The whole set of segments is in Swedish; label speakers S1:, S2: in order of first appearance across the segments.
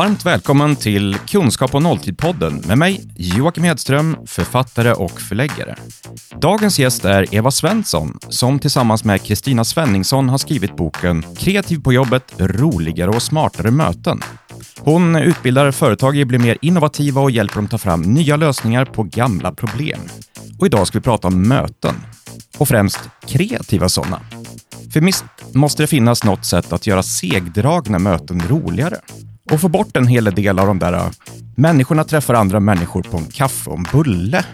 S1: Varmt välkommen till Kunskap och nolltid-podden med mig, Joakim Hedström, författare och förläggare. Dagens gäst är Eva Svensson som tillsammans med Kristina Svenningsson har skrivit boken Kreativ på jobbet, roligare och smartare möten. Hon utbildar företag i att bli mer innovativa och hjälper dem ta fram nya lösningar på gamla problem. Och idag ska vi prata om möten. Och främst kreativa sådana. För visst måste det finnas något sätt att göra segdragna möten roligare och få bort en hel del av de där äh, människorna träffar andra människor på en kaffe och en bulle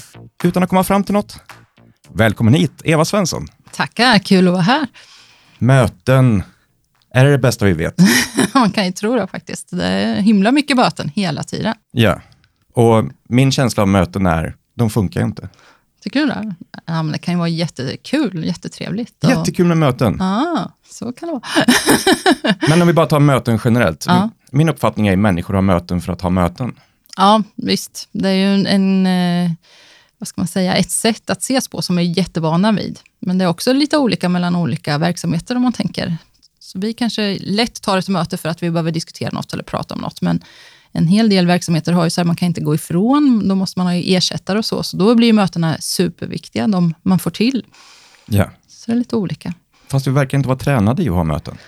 S1: utan att komma fram till något. Välkommen hit, Eva Svensson.
S2: Tackar, kul att vara här.
S1: Möten, är det det bästa vi vet?
S2: Man kan ju tro det faktiskt. Det är himla mycket möten hela tiden.
S1: Ja, och min känsla av möten är, de funkar ju inte.
S2: Tycker du det? Ja, men det kan ju vara jättekul, jättetrevligt. Och...
S1: Jättekul med möten.
S2: Ja, så kan det vara.
S1: men om vi bara tar möten generellt.
S2: Ja.
S1: Min uppfattning är att människor har möten för att ha möten.
S2: Ja, visst. Det är ju en, en eh, vad ska man säga, ett sätt att ses på som är jättevana vid. Men det är också lite olika mellan olika verksamheter om man tänker. Så vi kanske lätt tar ett möte för att vi behöver diskutera något eller prata om något. Men en hel del verksamheter har ju så här, man kan inte gå ifrån, då måste man ha ersättare och så. Så då blir mötena superviktiga, de man får till.
S1: Ja.
S2: Så det är lite olika.
S1: Fast vi verkar inte vara tränade i att ha möten.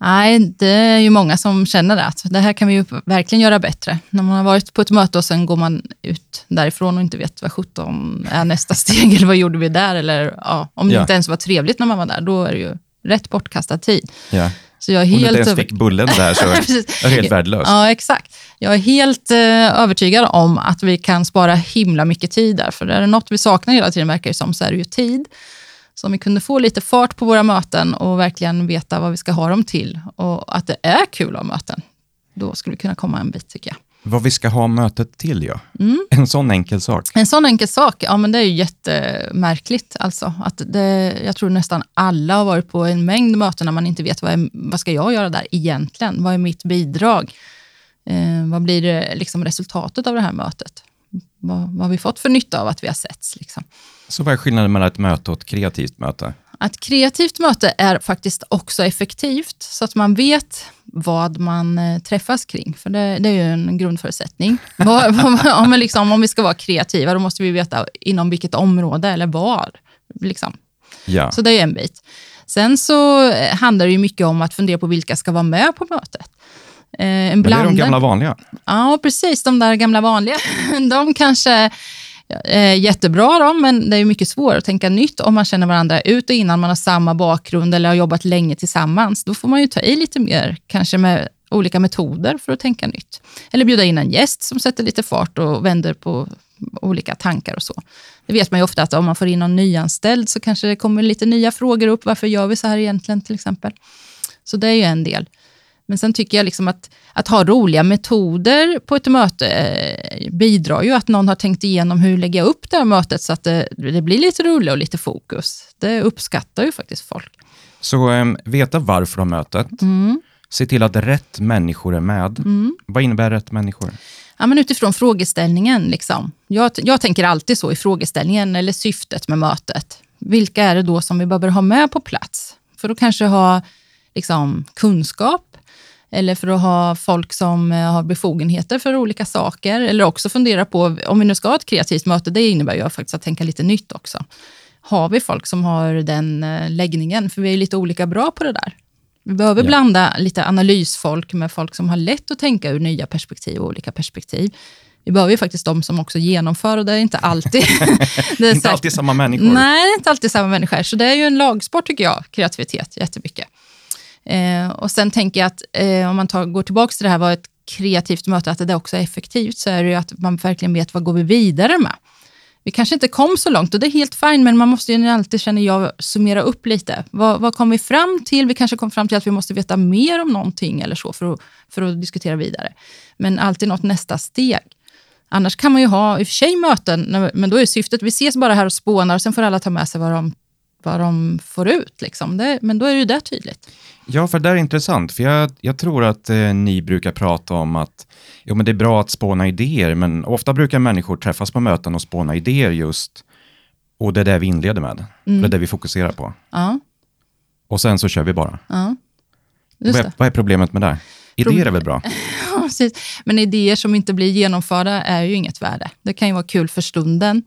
S2: Nej, det är ju många som känner det, att det här kan vi ju verkligen göra bättre. När man har varit på ett möte och sen går man ut därifrån och inte vet vad sjutton är nästa steg, eller vad gjorde vi där? Eller ja, om det
S1: Ja.
S2: inte ens var trevligt när man var där, då är det ju rätt bortkastad tid.
S1: Ja.
S2: Så jag är
S1: Om du
S2: helt
S1: inte ens fick bullen där så är det helt värdelöst.
S2: Ja, exakt. Jag är helt eh, övertygad om att vi kan spara himla mycket tid där. För är det något vi saknar hela tiden, verkar det som, så är det ju tid. Så om vi kunde få lite fart på våra möten och verkligen veta vad vi ska ha dem till och att det är kul att ha möten, då skulle vi kunna komma en bit tycker jag.
S1: Vad vi ska ha mötet till, ja.
S2: Mm.
S1: En sån enkel sak.
S2: En sån enkel sak, ja men det är ju jättemärkligt. Alltså, att det, jag tror nästan alla har varit på en mängd möten när man inte vet vad, är, vad ska jag göra där egentligen? Vad är mitt bidrag? Eh, vad blir det, liksom, resultatet av det här mötet? Vad, vad har vi fått för nytta av att vi har setts? Liksom?
S1: Så vad är skillnaden mellan ett möte och ett kreativt möte?
S2: Ett kreativt möte är faktiskt också effektivt, så att man vet vad man eh, träffas kring. För det, det är ju en grundförutsättning. Om, liksom, om vi ska vara kreativa, då måste vi veta inom vilket område eller var. Liksom.
S1: Ja.
S2: Så det är en bit. Sen så eh, handlar det ju mycket om att fundera på vilka ska vara med på mötet. Eh, en
S1: Men det är de gamla vanliga.
S2: Ja, precis. De där gamla vanliga. De kanske eh, jättebra, då, men det är mycket svårare att tänka nytt om man känner varandra ut och innan man har samma bakgrund eller har jobbat länge tillsammans. Då får man ju ta i lite mer, kanske med olika metoder för att tänka nytt. Eller bjuda in en gäst som sätter lite fart och vänder på olika tankar och så. Det vet man ju ofta att om man får in någon nyanställd så kanske det kommer lite nya frågor upp. Varför gör vi så här egentligen till exempel? Så det är ju en del. Men sen tycker jag liksom att, att ha roliga metoder på ett möte eh, bidrar ju att någon har tänkt igenom hur lägga upp det här mötet så att det, det blir lite rulle och lite fokus. Det uppskattar ju faktiskt folk.
S1: Så äm, veta varför de mötet.
S2: Mm.
S1: Se till att rätt människor är med. Vad innebär rätt människor?
S2: Ja, men utifrån frågeställningen. Liksom. Jag, jag tänker alltid så i frågeställningen eller syftet med mötet. Vilka är det då som vi behöver ha med på plats? För att kanske ha liksom, kunskap eller för att ha folk som eh, har befogenheter för olika saker. Eller också fundera på, om vi nu ska ha ett kreativt möte, det innebär ju faktiskt att tänka lite nytt också. Har vi folk som har den eh, läggningen? För vi är lite olika bra på det där. Vi behöver
S1: Ja.
S2: blanda lite analysfolk med folk som har lätt att tänka ur nya perspektiv och olika perspektiv. Vi behöver ju faktiskt de som också genomför och det är inte alltid... det är
S1: Inte alltid samma människor.
S2: Nej, inte alltid samma människor. Så det är ju en lagsport tycker jag, kreativitet, jättemycket. Eh, och sen tänker jag att eh, om man tar, går tillbaka till det här vad ett kreativt möte, att det också är effektivt, så är det ju att man verkligen vet vad går vi vidare med. Vi kanske inte kom så långt och det är helt fint, men man måste ju alltid, känner jag, summera upp lite. Vad, vad kom vi fram till? Vi kanske kom fram till att vi måste veta mer om någonting eller så för att, för att diskutera vidare. Men alltid något nästa steg. Annars kan man ju ha i och för sig möten, men då är syftet, vi ses bara här och spånar och sen får alla ta med sig vad de, vad de får ut. Liksom. Det, men då är ju det tydligt.
S1: Ja, för det där är intressant. För jag, jag tror att eh, ni brukar prata om att jo, men det är bra att spåna idéer, men ofta brukar människor träffas på möten och spåna idéer just. Och det är det vi inleder med.
S2: Mm.
S1: Det är det vi fokuserar på.
S2: Ja,
S1: Och sen så kör vi bara.
S2: ja.
S1: Vad
S2: det.
S1: är, vad är problemet med det? Idéer är väl bra?
S2: precis. Men idéer som inte blir genomförda är ju inget värde. Det kan ju vara kul för stunden.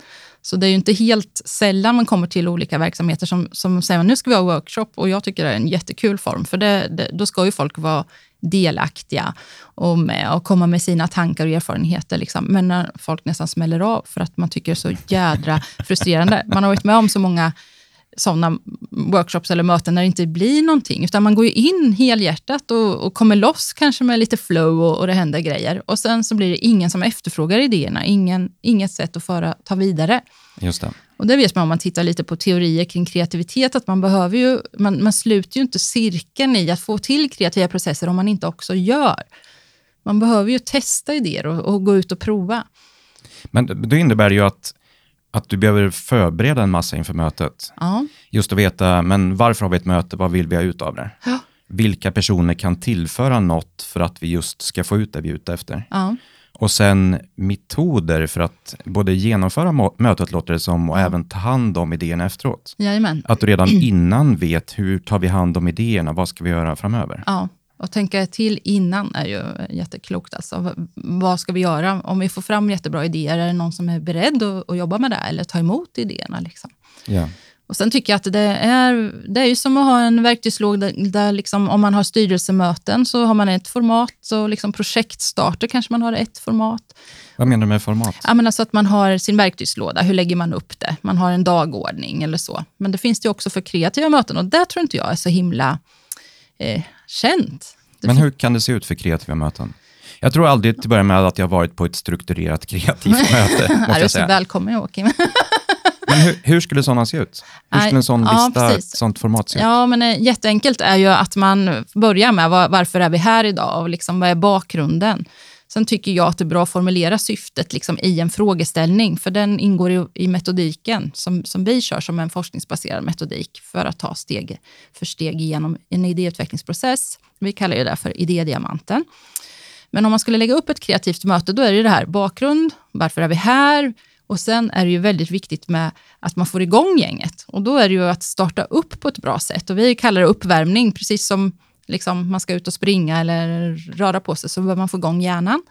S2: Så det är ju inte helt sällan man kommer till olika verksamheter som, som säger nu ska vi ha workshop och jag tycker det är en jättekul form för det, det, då ska ju folk vara delaktiga och med och komma med sina tankar och erfarenheter. Liksom. Men när folk nästan smäller av för att man tycker det är så jädra frustrerande. Man har varit med om så många sådana workshops eller möten när det inte blir någonting, utan man går ju in helhjärtat och, och kommer loss kanske med lite flow och, och, det händer grejer. Och sen så blir det ingen som efterfrågar idéerna, ingen, inget sätt att föra, ta vidare.
S1: Just det.
S2: Och det vet man om man tittar lite på teorier kring kreativitet, att man behöver ju, man, man sluter ju inte cirkeln i att få till kreativa processer om man inte också gör. Man behöver ju testa idéer och, och gå ut och prova.
S1: Men det innebär ju att att du behöver förbereda en massa inför mötet.
S2: Ja.
S1: Just att veta, men varför har vi ett möte? Vad vill vi ha ut av det?
S2: Ja.
S1: Vilka personer kan tillföra något för att vi just ska få ut det vi är ute efter?
S2: Ja.
S1: Och sen metoder för att både genomföra mötet, låter det som, och även ta hand om idéerna efteråt.
S2: Jajamän.
S1: Att du redan innan vet hur tar vi hand om idéerna, vad ska vi göra framöver?
S2: Ja, och tänka till innan är ju jätteklokt. Alltså, vad ska vi göra? Om vi får fram jättebra idéer, är det någon som är beredd att, att jobba med det eller ta emot idéerna? Liksom?
S1: Ja.
S2: Och Sen tycker jag att det är, det är ju som att ha en verktygslåda där, där liksom, om man har styrelsemöten så har man ett format och liksom projektstarter kanske man har ett format.
S1: Vad menar du med format?
S2: Ja, men alltså att man har sin verktygslåda, hur lägger man upp det? Man har en dagordning eller så. Men det finns det också för kreativa möten och det tror inte jag är så himla eh, känt.
S1: Men hur kan det se ut för kreativa möten? Jag tror aldrig till att börja med att jag varit på ett strukturerat kreativt möte. Måste
S2: är så välkommen Joakim.
S1: Men hur, hur, skulle sådana se ut? Hur skulle en sån
S2: ja,
S1: lista,
S2: precis.
S1: ett sånt format se ut?
S2: Ja, men eh, jätteenkelt är ju att man börjar med var, varför är vi här idag och liksom, vad är bakgrunden? Sen tycker jag att det är bra att formulera syftet liksom, i en frågeställning, för den ingår i, i metodiken som, som vi kör som en forskningsbaserad metodik för att ta steg för steg igenom en idéutvecklingsprocess. Vi kallar det för idédiamanten. Men om man skulle lägga upp ett kreativt möte, då är det det här bakgrund, varför är vi här? Och sen är det ju väldigt viktigt med att man får igång gänget. Och då är det ju att starta upp på ett bra sätt. Och vi kallar det uppvärmning, precis som liksom man ska ut och springa eller röra på sig, så behöver man få igång hjärnan.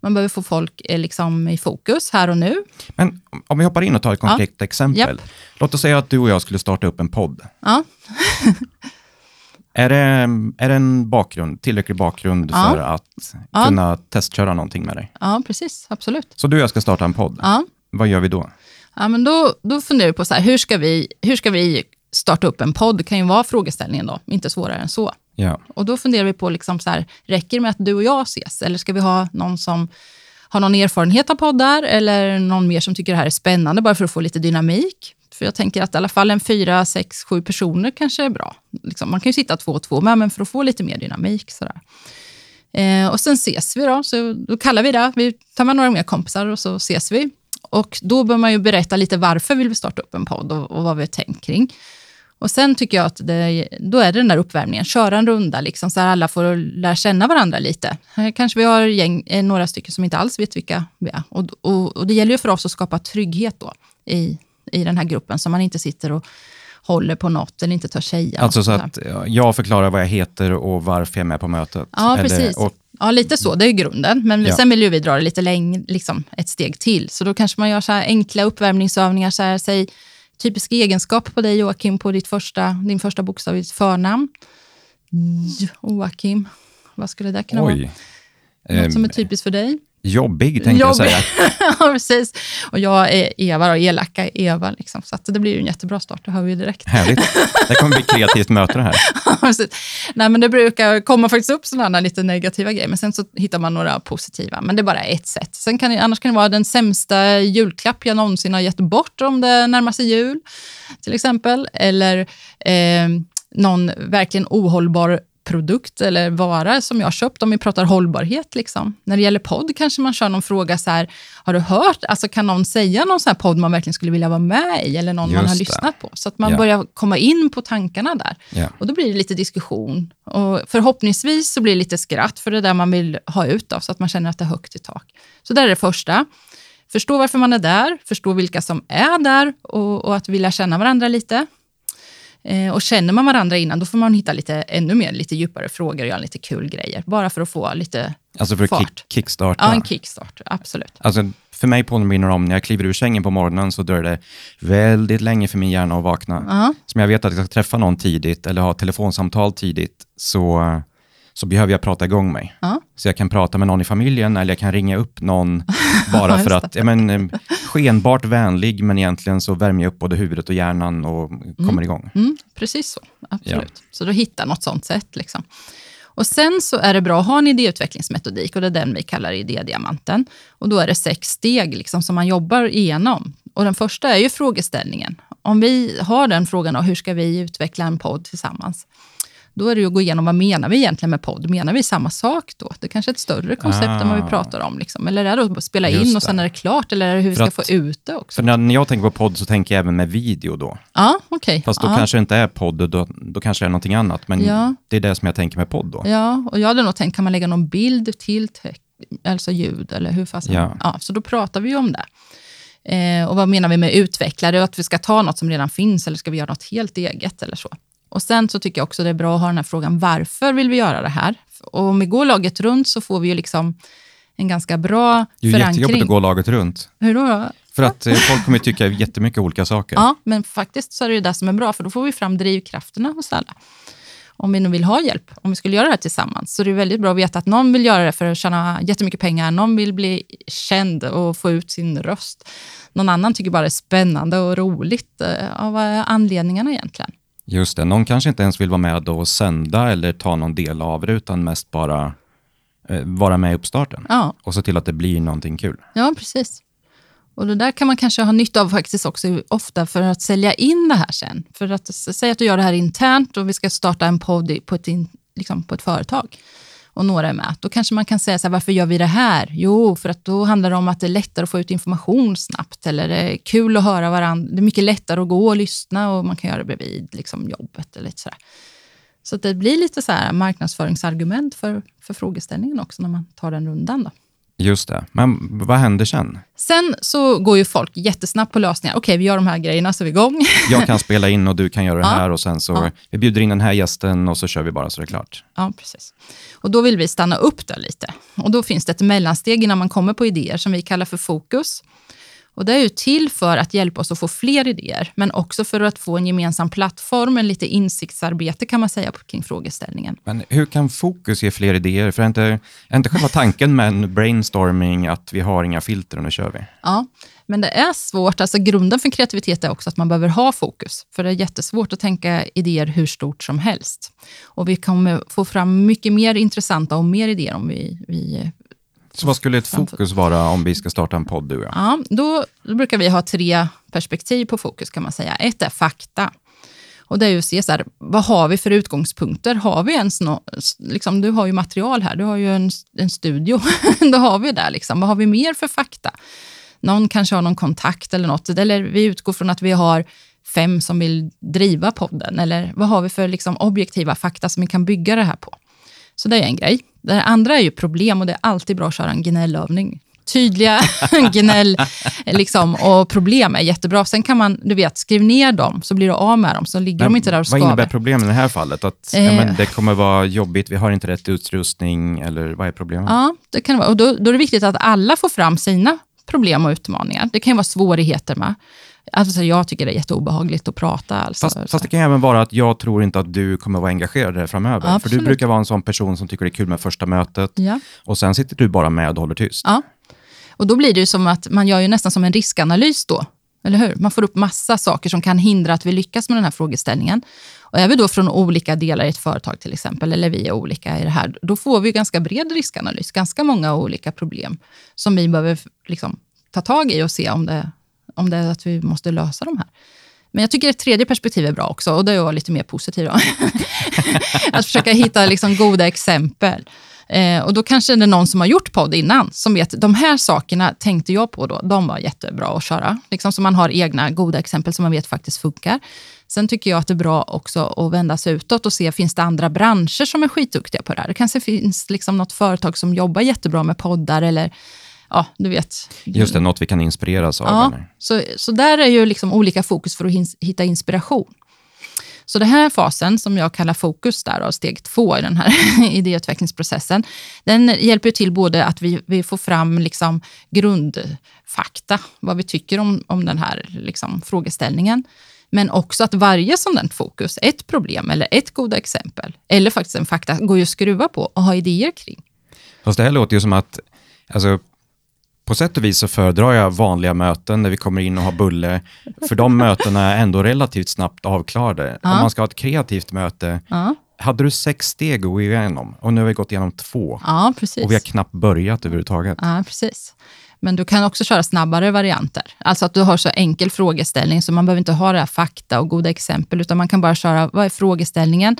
S2: Man behöver få folk eh, liksom i fokus här och nu.
S1: Men om vi hoppar in och tar ett konkret
S2: Ja.
S1: exempel.
S2: Japp.
S1: Låt oss säga att du och jag skulle starta upp en podd.
S2: Ja,
S1: Är det, är det en bakgrund, tillräcklig bakgrund
S2: Ja.
S1: för att kunna testköra någonting med dig?
S2: ja precis. Absolut.
S1: Så du och jag ska starta en podd. Vad gör vi då?
S2: Ja, men då, då funderar vi på så här, hur ska, vi, hur ska vi starta upp en podd? Det kan ju vara frågeställningen då, inte svårare än så.
S1: Ja.
S2: Och då funderar vi på, liksom så här, räcker det med att du och jag ses? Eller ska vi ha någon som har någon erfarenhet av poddar eller någon mer som tycker det här är spännande, bara för att få lite dynamik? För jag tänker att i alla fall en fyra, sex, sju personer kanske är bra. Liksom, man kan ju sitta två och två med, men för att få lite mer dynamik. Sådär. Eh, och sen ses vi då, så då kallar vi det. Vi tar med några mer kompisar och så ses vi. Och då bör man ju berätta lite varför vill vi starta upp en podd och, och vad vi har tänkt kring. Och sen tycker jag att det, då är det den där uppvärmningen, köra en runda liksom, så att alla får lära känna varandra lite. Här kanske vi har gäng, eh, några stycken som inte alls vet vilka vi är. Och, och, och det gäller ju för oss att skapa trygghet då i, i den här gruppen, så man inte sitter och håller på något eller inte tar säga
S1: Alltså så att ja, jag förklarar vad jag heter och varför jag är med på mötet.
S2: Ja,
S1: Eller-
S2: precis.
S1: och,
S2: Ja, lite så. Det är grunden. Men
S1: Ja.
S2: sen vill ju vi dra det lite längre, liksom ett steg till. Så då kanske man gör så här enkla uppvärmningsövningar. Så här, säg typisk egenskap på dig Joakim, på ditt första, din första bokstav i ditt förnamn. Joakim. Vad skulle det kunna
S1: oj.
S2: vara? Något som är
S1: Eh,
S2: typiskt för dig?
S1: Jobbig tänkte jag säga.
S2: ja, precis. Och jag är Eva, och elaka Eva. Liksom. Så att det blir ju en jättebra start, det hör vi ju direkt.
S1: Härligt. Det kommer bli kreativt möte det här.
S2: Precis. Nej, men det brukar komma faktiskt upp sådana lite negativa grejer, men sen så hittar man några positiva. Men det är bara ett sätt. Sen kan det, annars kan det vara den sämsta julklapp jag någonsin har gett bort om det närmar sig jul, till exempel. Eller eh, någon verkligen ohållbar produkt eller vara som jag har köpt, om vi pratar hållbarhet. Liksom. När det gäller podd kanske man kör någon fråga så här, har du hört, alltså kan någon säga någon sån här podd man verkligen skulle vilja vara med i, eller någon man
S1: Just
S2: har
S1: det.
S2: lyssnat på, så att man
S1: Ja.
S2: börjar komma in på tankarna där.
S1: Ja.
S2: Och då blir det lite diskussion. Och förhoppningsvis så blir det lite skratt, för det är där man vill ha ut av, så att man känner att det är högt i tak. Så det är det första. Förstå varför man är där, förstå vilka som är där och, och att vilja känna varandra lite. Eh, och känner man varandra innan, då får man hitta lite, ännu mer, lite djupare frågor och göra lite kul grejer. Bara för att få lite
S1: Alltså för att kick, kickstarta?
S2: Ja, en kickstart, absolut.
S1: Alltså, för mig påminner det om när jag kliver ur sängen på morgonen så dröjer det väldigt länge för min hjärna att vakna.
S2: Ja.
S1: Som jag vet att jag ska träffa någon tidigt eller ha telefonsamtal tidigt så, så behöver jag prata igång mig.
S2: Ja.
S1: Så jag kan prata med någon i familjen eller jag kan ringa upp någon bara för att, ja, men, eh, skenbart vänlig men egentligen så värmer jag upp både huvudet och hjärnan och kommer igång.
S2: Mm, precis så, absolut. Så då hittar något sånt sätt. Liksom. Och Sen så är det bra att ha en idéutvecklingsmetodik och det är den vi kallar idédiamanten. Och Då är det sex steg liksom som man jobbar igenom. Och Den första är ju frågeställningen. Om vi har den frågan, då, hur ska vi utveckla en podd tillsammans? Då är det ju att gå igenom vad menar vi egentligen med podd? Menar vi samma sak då? Det kanske är ett större koncept än vad vi
S1: Ah.
S2: pratar om. Liksom. Eller är det att spela in och
S1: det.
S2: sen är det klart? Eller är det hur vi
S1: För
S2: ska
S1: att-
S2: få ut det också?
S1: För när jag tänker på podd så tänker jag även med video då.
S2: Ja, okej.
S1: Fast då
S2: ja.
S1: kanske det inte är podd, då, då kanske det är någonting annat. Men
S2: Ja.
S1: det är det som jag tänker med podd då.
S2: Ja, och jag hade nog tänkt, kan man lägga någon bild till text, alltså ljud, eller hur fasen?
S1: Ja.
S2: Ja, så då pratar vi ju om det. Eh, och vad menar vi med utvecklare? Att vi ska ta något som redan finns, eller ska vi göra något helt eget eller så? Och sen så tycker jag också det är bra att ha den här frågan, varför vill vi göra det här? Och om vi går laget runt så får vi ju liksom en ganska bra
S1: Det är jättejobbigt
S2: förankring.
S1: att gå laget runt.
S2: Hur då? då?
S1: För att eh, folk kommer tycka jättemycket olika saker.
S2: Ja, men faktiskt så är det ju det som är bra, för då får vi fram drivkrafterna hos alla. Om vi nu vill ha hjälp, om vi skulle göra det här tillsammans. Så det är väldigt bra att veta att någon vill göra det för att tjäna jättemycket pengar, någon vill bli känd och få ut sin röst. Någon annan tycker bara det är spännande och roligt. Ja, vad är anledningarna egentligen?
S1: Just det, någon kanske inte ens vill vara med och sända eller ta någon del av det, utan mest bara eh, vara med i uppstarten.
S2: Ja,
S1: Och se till att det blir någonting kul.
S2: ja precis. Och det där kan man kanske ha nytta av faktiskt också ofta för att sälja in det här sen. För att säga att du gör det här internt och vi ska starta en podd på ett, in, liksom på ett företag och några är med. Då kanske man kan säga så här, varför gör vi det här? Jo, för att då handlar det om att det är lättare att få ut information snabbt eller det är kul att höra varandra. Det är mycket lättare att gå och lyssna och man kan göra det bredvid liksom, jobbet. Eller lite så. Så att det blir lite så här marknadsföringsargument för, för frågeställningen också när man tar den rundan. Då.
S1: Just det. Men vad händer sen?
S2: Sen så går ju folk jättesnabbt på lösningar. Okej, vi gör de här grejerna så är vi igång.
S1: Jag kan spela in och du kan göra det
S2: Ja.
S1: här och sen så
S2: Ja.
S1: vi bjuder in den här gästen och så kör vi bara så det är klart.
S2: Ja, precis. Och då vill vi stanna upp där lite. Och då finns det ett mellansteg innan man kommer på idéer som vi kallar för fokus. Och det är ju till för att hjälpa oss att få fler idéer, men också för att få en gemensam plattform, en lite insiktsarbete kan man säga kring frågeställningen.
S1: Men hur kan fokus ge fler idéer? För är inte, är inte själva tanken med en brainstorming att vi har inga filter och nu kör vi?
S2: Ja, men det är svårt. Alltså grunden för kreativitet är också att man behöver ha fokus. För det är jättesvårt att tänka idéer hur stort som helst. Och vi kommer få fram mycket mer intressanta och mer idéer om vi, vi
S1: Så vad skulle ett fokus vara om vi ska starta en podd, du och jag?
S2: Ja, då, då brukar vi ha tre perspektiv på fokus kan man säga. Ett är fakta. Och det är ju att se så här, vad har vi för utgångspunkter? Har vi ens nå, liksom, du har ju material här, du har ju en, en studio. då har vi där liksom. Vad har vi mer för fakta? Någon kanske har någon kontakt eller något. Eller vi utgår från att vi har fem som vill driva podden. Eller vad har vi för liksom, objektiva fakta som vi kan bygga det här på? Så det är en grej. Det andra är ju problem och det är alltid bra att köra en gnällövning. Tydliga gnäll liksom, och problem är jättebra. Sen kan man, du vet, skriv ner dem så blir du av med dem. Så ligger de inte där och
S1: vad innebär
S2: skaver.
S1: problemet i det här fallet? Att ja,
S2: Eh.
S1: men det kommer vara jobbigt, vi har inte rätt utrustning, eller vad är problemet?
S2: Ja, det kan vara. Och då, då är det viktigt att alla får fram sina problem och utmaningar. Det kan ju vara svårigheter med. Alltså, jag tycker det är jätteobehagligt att prata. Alltså,
S1: Fast, fast det kan även vara att jag tror inte att du kommer vara engagerad i det framöver. För du brukar vara en sån person som tycker det är kul med första mötet
S2: ja.
S1: och sen sitter du bara med och håller tyst.
S2: Ja. Och då blir det ju som att man gör ju nästan som en riskanalys då. Eller hur? Man får upp massa saker som kan hindra att vi lyckas med den här frågeställningen. Och är vi då från olika delar i ett företag till exempel, eller vi är olika i det här, då får vi ganska bred riskanalys, ganska många olika problem som vi behöver liksom, ta tag i och se om det, om det är att vi måste lösa de här. Men jag tycker ett tredje perspektiv är bra också och det är att vara lite mer positiv. Då. att försöka hitta liksom goda exempel. Eh, och då kanske det är någon som har gjort podd innan, som vet de här sakerna tänkte jag på då, de var jättebra att köra. Liksom så man har egna goda exempel som man vet faktiskt funkar. Sen tycker jag att det är bra också att vända sig utåt och se, finns det andra branscher som är skitduktiga på det här? Det kanske finns liksom något företag som jobbar jättebra med poddar eller ja, du vet.
S1: Just det, något vi kan inspireras av.
S2: Ja,
S1: eller?
S2: så, så där är ju liksom olika fokus för att hins- hitta inspiration. Så den här fasen, som jag kallar fokus, där, av steg två i den här idéutvecklingsprocessen, den hjälper till både att vi, vi får fram liksom grundfakta, vad vi tycker om, om den här liksom frågeställningen, men också att varje sådant fokus, ett problem eller ett goda exempel, eller faktiskt en fakta, går ju att skruva på och ha idéer kring.
S1: Fast det här låter ju som att, alltså, på sätt och vis så föredrar jag vanliga möten där vi kommer in och har bulle, för de mötena är ändå relativt snabbt avklarade.
S2: Ja.
S1: Om man ska ha ett kreativt möte,
S2: Ja,
S1: hade du sex steg att gå igenom och nu har vi gått igenom två
S2: ja precis.
S1: och vi har knappt börjat överhuvudtaget.
S2: Ja, precis. Men du kan också köra snabbare varianter. Alltså att du har så enkel frågeställning, så man behöver inte ha det här fakta och goda exempel, utan man kan bara köra, vad är frågeställningen?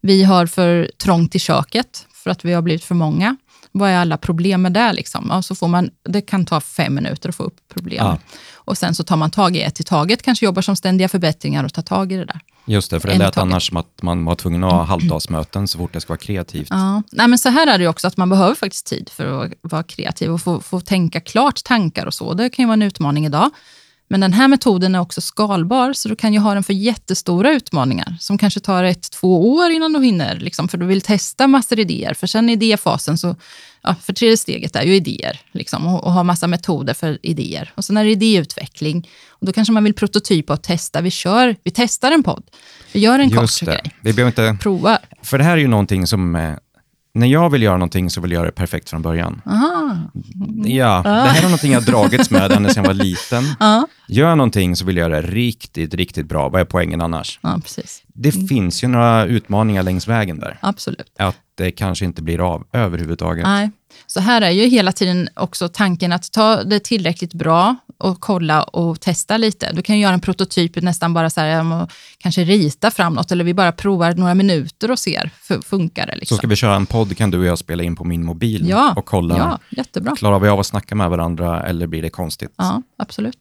S2: Vi har för trångt i köket, för att vi har blivit för många. Vad är alla problem med det? Liksom? Ja, så får man, det kan ta fem minuter att få upp problem.
S1: Ja.
S2: Och sen så tar man tag i ett i taget, kanske jobbar som ständiga förbättringar och tar tag i det där.
S1: Just det, för det
S2: En
S1: lät annars som att man var tvungen att ha halvdagsmöten så fort det ska vara kreativt.
S2: Ja. Nej, men så här är det också, att man behöver faktiskt tid för att vara kreativ och få, få tänka klart tankar och så. Det kan ju vara en utmaning idag. Men den här metoden är också skalbar, så du kan ju ha den för jättestora utmaningar som kanske tar ett, två år innan du hinner, liksom, för du vill testa massor idéer. För sen i idéfasen, så, ja, för tredje steget är ju idéer liksom, och, och ha massa metoder för idéer. Och sen är det idéutveckling. Och då kanske man vill prototypa och testa. Vi, kör, vi testar en podd. Vi gör en kort
S1: Just det.
S2: grej.
S1: Vi behöver inte,
S2: Provar.
S1: för det här är ju någonting som, eh, när jag vill göra någonting så vill jag göra det perfekt från början.
S2: Aha.
S1: Ja, det här är någonting jag dragits med ända sedan jag var liten.
S2: Ja,
S1: Gör någonting så vill jag göra det riktigt, riktigt bra. Vad är poängen annars?
S2: ja, precis.
S1: Det finns ju några utmaningar längs vägen där.
S2: Absolut.
S1: Att det kanske inte blir av överhuvudtaget.
S2: Nej. Så här är ju hela tiden också tanken att ta det tillräckligt bra och kolla och testa lite. Du kan ju göra en prototyp nästan bara så här, kanske rita fram något eller vi bara provar några minuter och ser, funkar det?
S1: Så
S2: Liksom.
S1: ska vi köra en podd kan du och jag spela in på min mobil
S2: ja,
S1: och kolla,
S2: ja, jättebra.
S1: klarar vi av att snacka med varandra eller blir det konstigt?
S2: Ja, absolut.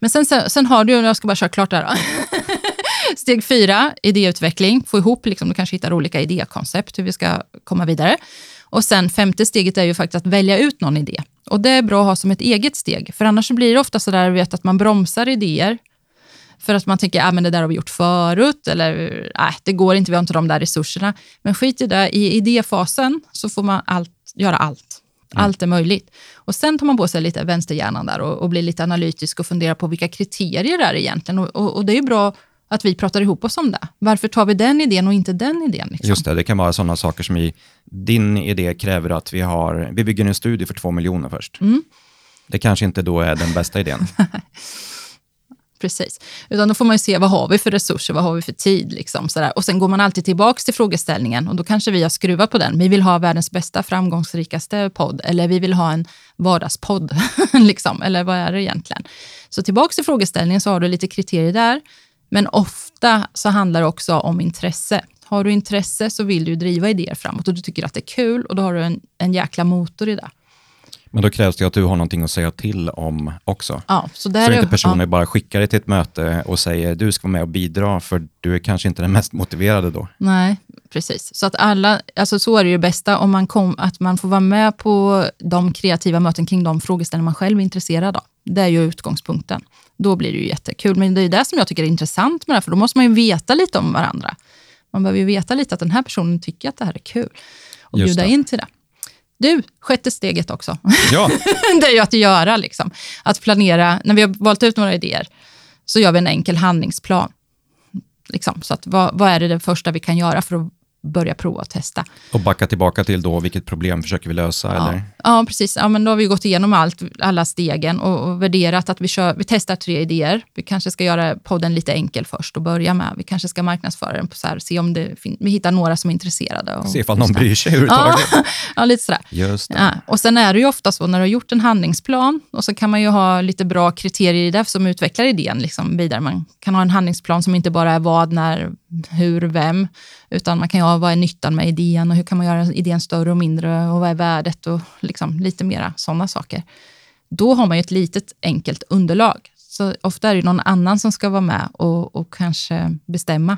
S2: Men sen, sen, sen har du, jag ska bara köra klart där då. Steg fyra, idéutveckling. Få ihop, liksom, du kanske hittar olika idékoncept hur vi ska komma vidare. Och sen femte steget är ju faktiskt att välja ut någon idé. Och det är bra att ha som ett eget steg, för annars blir det ofta så där vet, att man bromsar idéer. För att man tänker, ah, men det där har vi gjort förut, eller nej, det går inte, vi har inte de där resurserna. Men skit i det, i idéfasen så får man allt, göra allt. Allt är möjligt. Och sen tar man på sig lite vänsterhjärnan där och, och blir lite analytisk och funderar på vilka kriterier det är egentligen. Och, och, och det är ju bra att vi pratar ihop oss om det. Varför tar vi den idén och inte den idén? Liksom?
S1: Just det, det kan vara sådana saker som i din idé kräver att vi har, vi bygger en studio för två miljoner först.
S2: Mm.
S1: Det kanske inte då är den bästa idén.
S2: Precis. Utan då får man ju se vad har vi för resurser, vad har vi för tid. Liksom, sådär. Och sen går man alltid tillbaka till frågeställningen och då kanske vi har skruvat på den. Vi vill ha världens bästa, framgångsrikaste podd eller vi vill ha en vardagspodd. liksom. Eller vad är det egentligen? Så tillbaka till frågeställningen så har du lite kriterier där. Men ofta så handlar det också om intresse. Har du intresse så vill du driva idéer framåt och du tycker att det är kul och då har du en, en jäkla motor i det.
S1: Men då krävs det att du har någonting att säga till om också.
S2: Ja, så där
S1: Så inte personer
S2: ja.
S1: bara skickar dig till ett möte och säger du ska vara med och bidra för du är kanske inte den mest motiverade då.
S2: Nej, precis. Så att alla, alltså så är det ju bästa, om man kom, att man får vara med på de kreativa möten kring de frågeställningar man själv är intresserad av. Det är ju utgångspunkten. Då blir det ju jättekul. Men det är det som jag tycker är intressant med det här, för då måste man ju veta lite om varandra. Man behöver ju veta lite att den här personen tycker att det här är kul och
S1: Just
S2: bjuda
S1: det.
S2: in till det. Du, sjätte steget också.
S1: Ja,
S2: det är ju att göra, liksom. att planera. När vi har valt ut några idéer så gör vi en enkel handlingsplan. Liksom. Så att vad, vad är det, det första vi kan göra för att börja prova och testa?
S1: och backa tillbaka till då vilket problem försöker vi lösa
S2: Ja,
S1: eller?
S2: ja precis. Ja, men då har vi gått igenom allt, alla stegen och, och värderat att vi, kör, vi testar tre idéer. Vi kanske ska göra podden lite enkel först och börja med. Vi kanske ska marknadsföra den på så här, se om det vi hittar några som är intresserade. Och,
S1: Se ifall någon bryr sig
S2: Ja,
S1: överhuvudtaget.
S2: ja, lite sådär.
S1: Just det.
S2: Ja, och sen är det ju ofta så när du har gjort en handlingsplan och så kan man ju ha lite bra kriterier i det som utvecklar idén liksom vidare. Man kan ha en handlingsplan som inte bara är vad, när, hur, vem, utan man kan ju ha vad är nyttan med idén och hur kan man göra idén större och mindre och vad är värdet och liksom lite mera sådana saker. Då har man ju ett litet enkelt underlag. Så ofta är det någon annan som ska vara med och, och kanske bestämma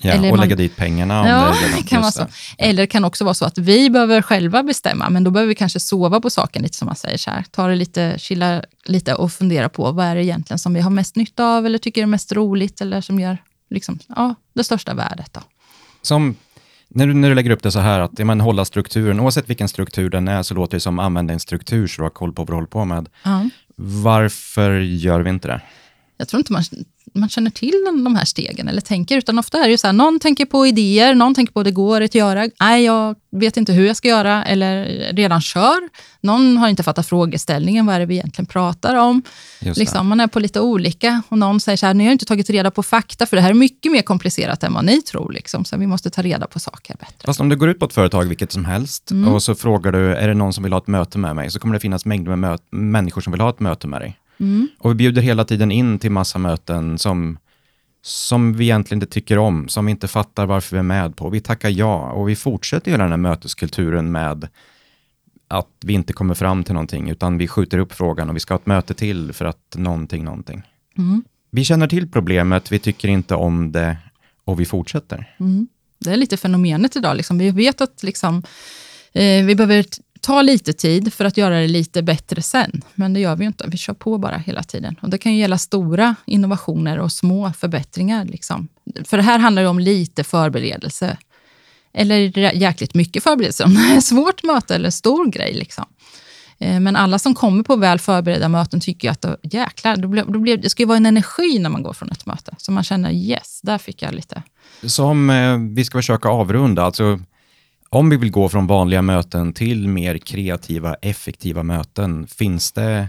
S1: Ja,
S2: eller
S1: och
S2: man-
S1: lägga dit pengarna om
S2: Ja,
S1: det
S2: kan vara så. Eller det kan också vara så att vi behöver själva bestämma, men då behöver vi kanske sova på saken lite som man säger. Så här. Ta det lite, chilla lite och fundera på vad är det egentligen som vi har mest nytta av eller tycker är mest roligt eller som gör liksom, ja, det största värdet. Då.
S1: Som när du, när du lägger upp det så här, att ja, men hålla strukturen, oavsett vilken struktur den är, så låter det som använda en struktur så du har koll på vad du håller på med.
S2: Ja.
S1: Varför gör vi inte det?
S2: Jag tror inte man, man känner till de här stegen eller tänker, utan ofta är det ju så här, någon tänker på idéer, någon tänker på det går att göra. Nej, jag vet inte hur jag ska göra eller redan kör. Någon har inte fattat frågeställningen, vad är det vi egentligen pratar om? Liksom, man är på lite olika och någon säger så här, ni har inte tagit reda på fakta, för det här är mycket mer komplicerat än vad ni tror. Liksom, så vi måste ta reda på saker bättre.
S1: Fast om du går ut på ett företag, vilket som helst, mm. och så frågar du, är det någon som vill ha ett möte med mig? Så kommer det finnas mängder med människor som vill ha ett möte med dig. Mm. Och vi bjuder hela tiden in till massa möten som, som vi egentligen inte tycker om, som vi inte fattar varför vi är med på. Vi tackar ja och vi fortsätter hela den här möteskulturen med att vi inte kommer fram till någonting, utan vi skjuter upp frågan och vi ska ha ett möte till för att någonting, någonting. Mm. Vi känner till problemet, vi tycker inte om det och vi fortsätter.
S2: Mm. Det är lite fenomenet idag. Liksom. Vi vet att liksom, eh, vi behöver ta lite tid för att göra det lite bättre sen. Men det gör vi ju inte. Vi kör på bara hela tiden. Och Det kan ju gälla stora innovationer och små förbättringar. Liksom. För det här handlar ju om lite förberedelse. Eller jäkligt mycket förberedelse. Om det är ett svårt möte eller stor grej. Liksom. Eh, men alla som kommer på väl förberedda möten tycker att jäklar, då blir, då blir, det ska ju vara en energi när man går från ett möte. Så man känner yes, där fick jag lite...
S1: Som eh, vi ska försöka avrunda, alltså om vi vill gå från vanliga möten till mer kreativa, effektiva möten, finns det,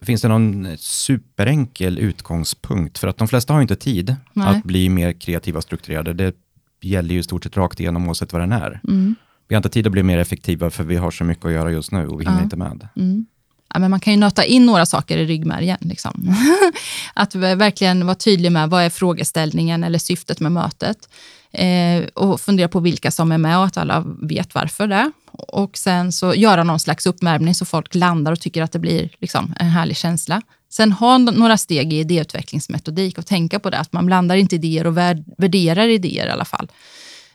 S1: finns det någon superenkel utgångspunkt? För att de flesta har inte tid Nej. att bli mer kreativa och strukturerade. Det gäller ju i stort sett rakt igenom oavsett vad den är. Mm. Vi har inte tid att bli mer effektiva för vi har så mycket att göra just nu och vi hinner ja. inte med.
S2: Mm. Ja, men man kan ju nöta in några saker i ryggmärgen. Liksom. att verkligen vara tydlig med vad är frågeställningen eller syftet med mötet eh, och fundera på vilka som är med och att alla vet varför det. Och sen så göra någon slags uppvärmning så folk landar och tycker att det blir liksom, en härlig känsla. Sen ha några steg i idéutvecklingsmetodik och tänka på det, att man blandar inte idéer och värderar idéer i alla fall.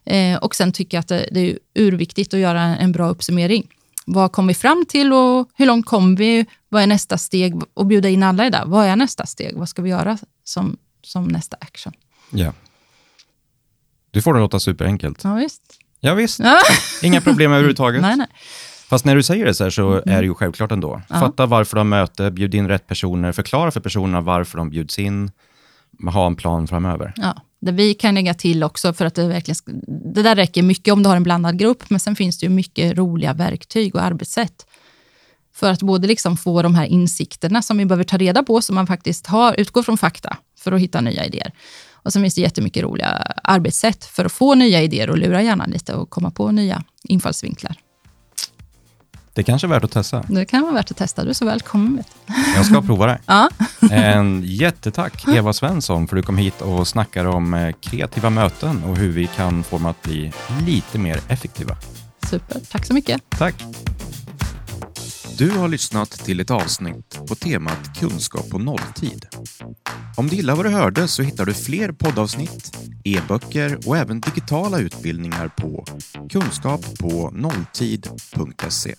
S2: Eh, och sen tycker jag att det, det är urviktigt att göra en bra uppsummering. Vad kom vi fram till och hur långt kom vi? Vad är nästa steg? Och bjuda in alla i det. Vad är nästa steg? Vad ska vi göra som, som nästa action?
S1: Ja. Du får det låta superenkelt.
S2: Ja, visst.
S1: Ja, visst. Inga problem överhuvudtaget.
S2: nej, nej.
S1: Fast när du säger det så här så mm. är det ju självklart ändå. Ja. Fatta varför de möte, bjud in rätt personer, förklara för personerna varför de bjuds in, ha en plan framöver.
S2: Ja, det vi kan lägga till också, för att det verkligen, det där räcker mycket om du har en blandad grupp, men sen finns det ju mycket roliga verktyg och arbetssätt. För att både liksom få de här insikterna som vi behöver ta reda på, så man faktiskt har, utgår från fakta för att hitta nya idéer. Och sen finns det jättemycket roliga arbetssätt för att få nya idéer och lura hjärnan lite och komma på nya infallsvinklar.
S1: Det kanske är värt att testa.
S2: Det kan vara värt att testa. Du är så välkommen.
S1: Jag ska prova det.
S2: ja.
S1: En jättetack Eva Svensson för att du kom hit och snackade om eh, kreativa möten och hur vi kan få dem att bli lite mer effektiva.
S2: Super. Tack så mycket.
S1: Tack. Du har lyssnat till ett avsnitt på temat Kunskap på nolltid. Om du gillar vad du hörde så hittar du fler poddavsnitt, e-böcker och även digitala utbildningar på kunskappånolltid.se.